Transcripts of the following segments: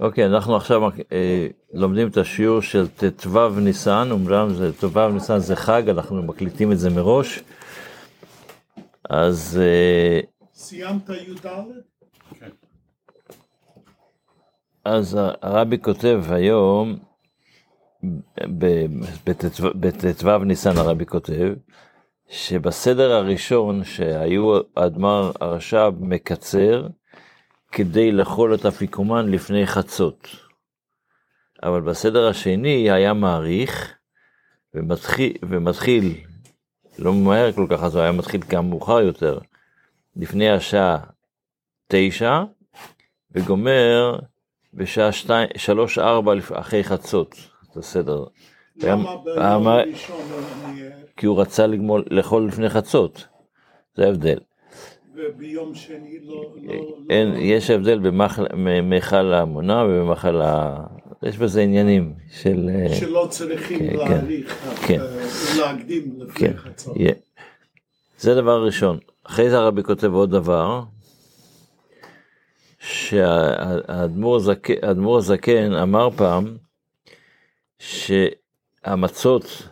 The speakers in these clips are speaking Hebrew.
אוקיי, אנחנו עכשיו אה, לומדים את השיעור של ט"ו ניסן, אומנם זה ט"ו ניסן זה חג, אנחנו מקליטים את זה מראש. אז... אה, סיימת י"ד? אז הרבי כותב היום, בט"ו ניסן הרבי כותב, שבסדר הראשון שהיו אדמר הרש"ב מקצר, כדי לאכול את אפיקומן לפני חצות. אבל בסדר השני היה מעריך, ומתחיל, ומתחיל לא מהר כל כך, אז הוא היה מתחיל גם מאוחר יותר, לפני השעה תשע, וגומר בשעה שתיים, שלוש ארבע אחרי חצות, זה בסדר. למה ביום ראשון? כי הוא רצה לגמור, לאכול לפני חצות, זה ההבדל. וביום שני לא... לא, אין, לא... יש הבדל במכל האמונה ובמכל ה... יש בזה עניינים של... אה, שלא צריכים כן, להאריך, כן. אה, להקדים לפני כן, חצות. זה דבר ראשון. אחרי זה הרבי כותב עוד דבר, שהאדמו"ר הזק- האדמו"ר הזקן אמר פעם שהמצות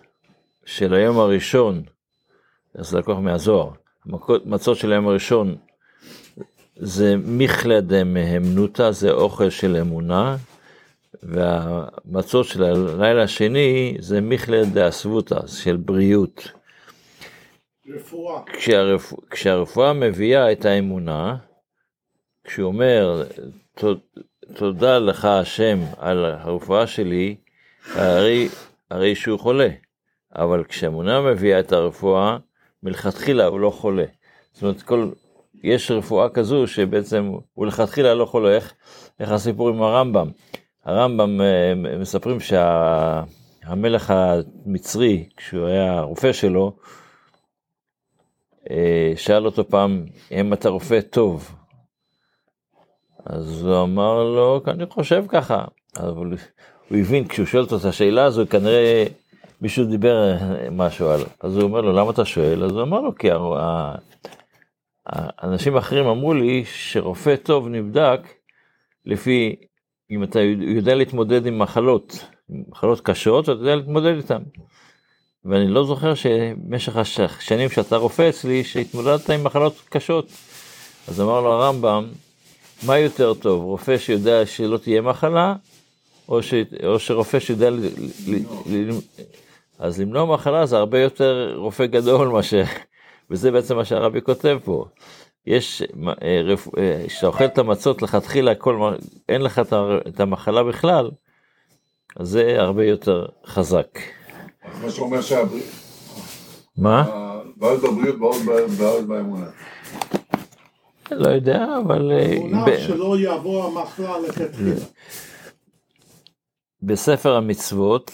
של היום הראשון, זה לקוח מהזוהר, המכות- מצות של היום הראשון זה מיכלה דמהמנותא, זה אוכל של אמונה, והמצות של הלילה השני זה מיכלה דאסבותא, של בריאות. רפואה. כשהרפ... כשהרפואה מביאה את האמונה, כשהוא אומר, "תוד- תודה לך השם על הרפואה שלי, הרי, הרי שהוא חולה. אבל כשהאמונה מביאה את הרפואה, מלכתחילה הוא לא חולה. זאת אומרת, כל, יש רפואה כזו שבעצם הוא לכתחילה לא חולה. איך, איך הסיפור עם הרמב"ם? הרמב"ם אה, מספרים שהמלך המצרי, כשהוא היה הרופא שלו, אה, שאל אותו פעם, אם אתה רופא טוב? אז הוא אמר לו, אני חושב ככה. אבל הוא הבין, כשהוא שואל אותו את השאלה הזו, כנראה מישהו דיבר אה, משהו על... אז הוא אומר לו, למה אתה שואל? אז הוא אמר לו, כי האנשים אחרים אמרו לי שרופא טוב נבדק לפי אם אתה יודע להתמודד עם מחלות, מחלות קשות, אתה יודע להתמודד איתן. ואני לא זוכר שבמשך השנים שאתה רופא אצלי, שהתמודדת עם מחלות קשות. אז אמר לו הרמב"ם, מה יותר טוב, רופא שיודע שלא תהיה מחלה, או, ש... או שרופא שיודע... ל... ל... ל... אז למנוע מחלה זה הרבה יותר רופא גדול מאשר... וזה בעצם מה שהרבי כותב פה. יש, אה, אה, כשאתה אוכל את המצות לכתחילה, כל, אין לך את המחלה בכלל, אז זה הרבה יותר חזק. מה שאומר שהבריאות מה? בבריאות באות ב- באות באמונה. לא יודע, אבל אה, אמונה שלא יעבור המחלה לכתחילה. בספר המצוות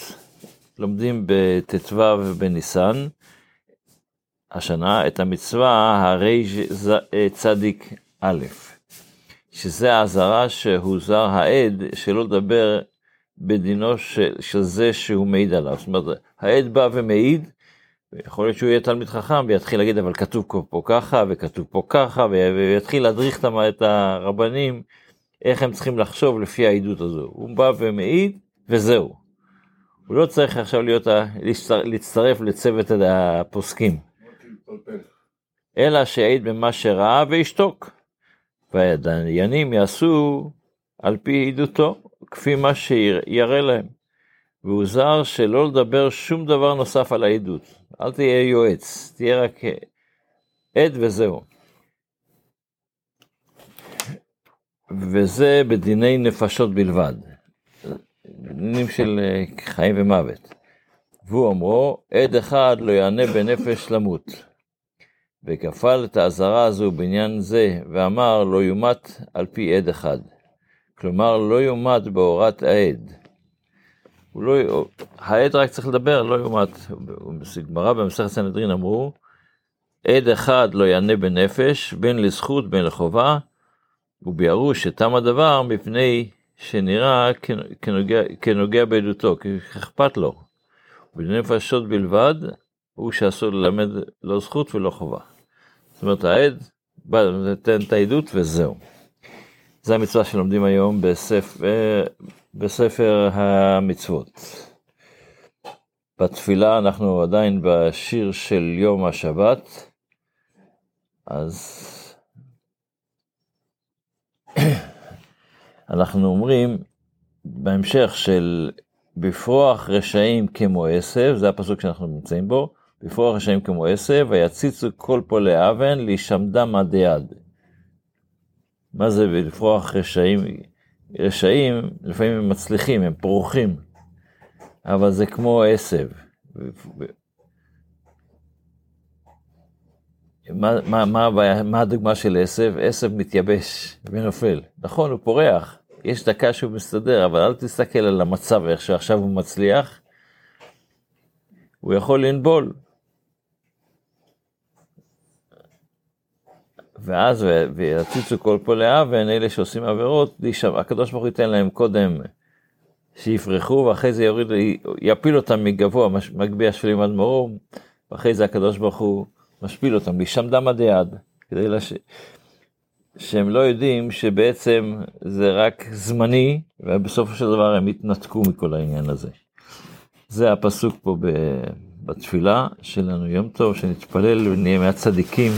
לומדים בט"ו ובניסן השנה את המצווה הרי צדיק א', שזה האזהרה שהוזהר העד שלא לדבר בדינו של, של זה שהוא מעיד עליו. זאת אומרת, העד בא ומעיד, יכול להיות שהוא יהיה תלמיד חכם ויתחיל להגיד אבל כתוב פה, ככה וכתוב פה ככה ויתחיל להדריך את הרבנים איך הם צריכים לחשוב לפי העדות הזו. הוא בא ומעיד וזהו. הוא לא צריך עכשיו להיות, להצטרף לצוות הפוסקים. אלא שיעיד במה שראה וישתוק. והדיינים יעשו על פי עדותו, כפי מה שיראה להם. והוזהר שלא לדבר שום דבר נוסף על העדות. אל תהיה יועץ, תהיה רק עד וזהו. וזה בדיני נפשות בלבד. דינים של אה, חיים ומוות. והוא אמרו, עד אחד לא יענה בנפש למות. וכפל את האזהרה הזו בעניין זה, ואמר לא יומת על פי עד אחד. כלומר, לא יומת בהורת העד. לא, העד רק צריך לדבר, לא יומת. בגמרא במסכת סנהדרין אמרו, עד אחד לא יענה בנפש, בין לזכות בין לחובה, וביארו שתם הדבר מפני שנראה כנ- כנוגע, כנוגע בעדותו, כי אכפת לו. בדיני נפשות בלבד, הוא שאסור ללמד לא זכות ולא חובה. זאת אומרת, העד בא, נותן את העדות וזהו. זה המצווה שלומדים היום בספר, בספר המצוות. בתפילה אנחנו עדיין בשיר של יום השבת, אז אנחנו אומרים בהמשך של בפרוח רשעים כמו עשב, זה הפסוק שאנחנו נמצאים בו, בפרוח רשעים כמו עשב, ויציצו כל פועלי אבן, להישמדם עד יד. מה זה לפרוח רשעים? רשעים, לפעמים הם מצליחים, הם פורחים, אבל זה כמו עשב. מה, מה, מה, הבעיה, מה הדוגמה של עשב? עשב מתייבש ונופל. נכון, הוא פורח, יש דקה שהוא מסתדר, אבל אל תסתכל על המצב, איך שעכשיו הוא מצליח. הוא יכול לנבול. ואז ויציצו כל פועלי אבן, אלה שעושים עבירות, הקדוש ברוך הוא ייתן להם קודם שיפרחו, ואחרי זה יוריד, יפיל אותם מגבוה, מגביה שפלים עד מרום, ואחרי זה הקדוש ברוך הוא משפיל אותם, להישמדם עד יד, כדי לש... שהם לא יודעים שבעצם זה רק זמני, ובסופו של דבר הם יתנתקו מכל העניין הזה. זה הפסוק פה בתפילה שלנו, יום טוב, שנתפלל ונהיה מהצדיקים.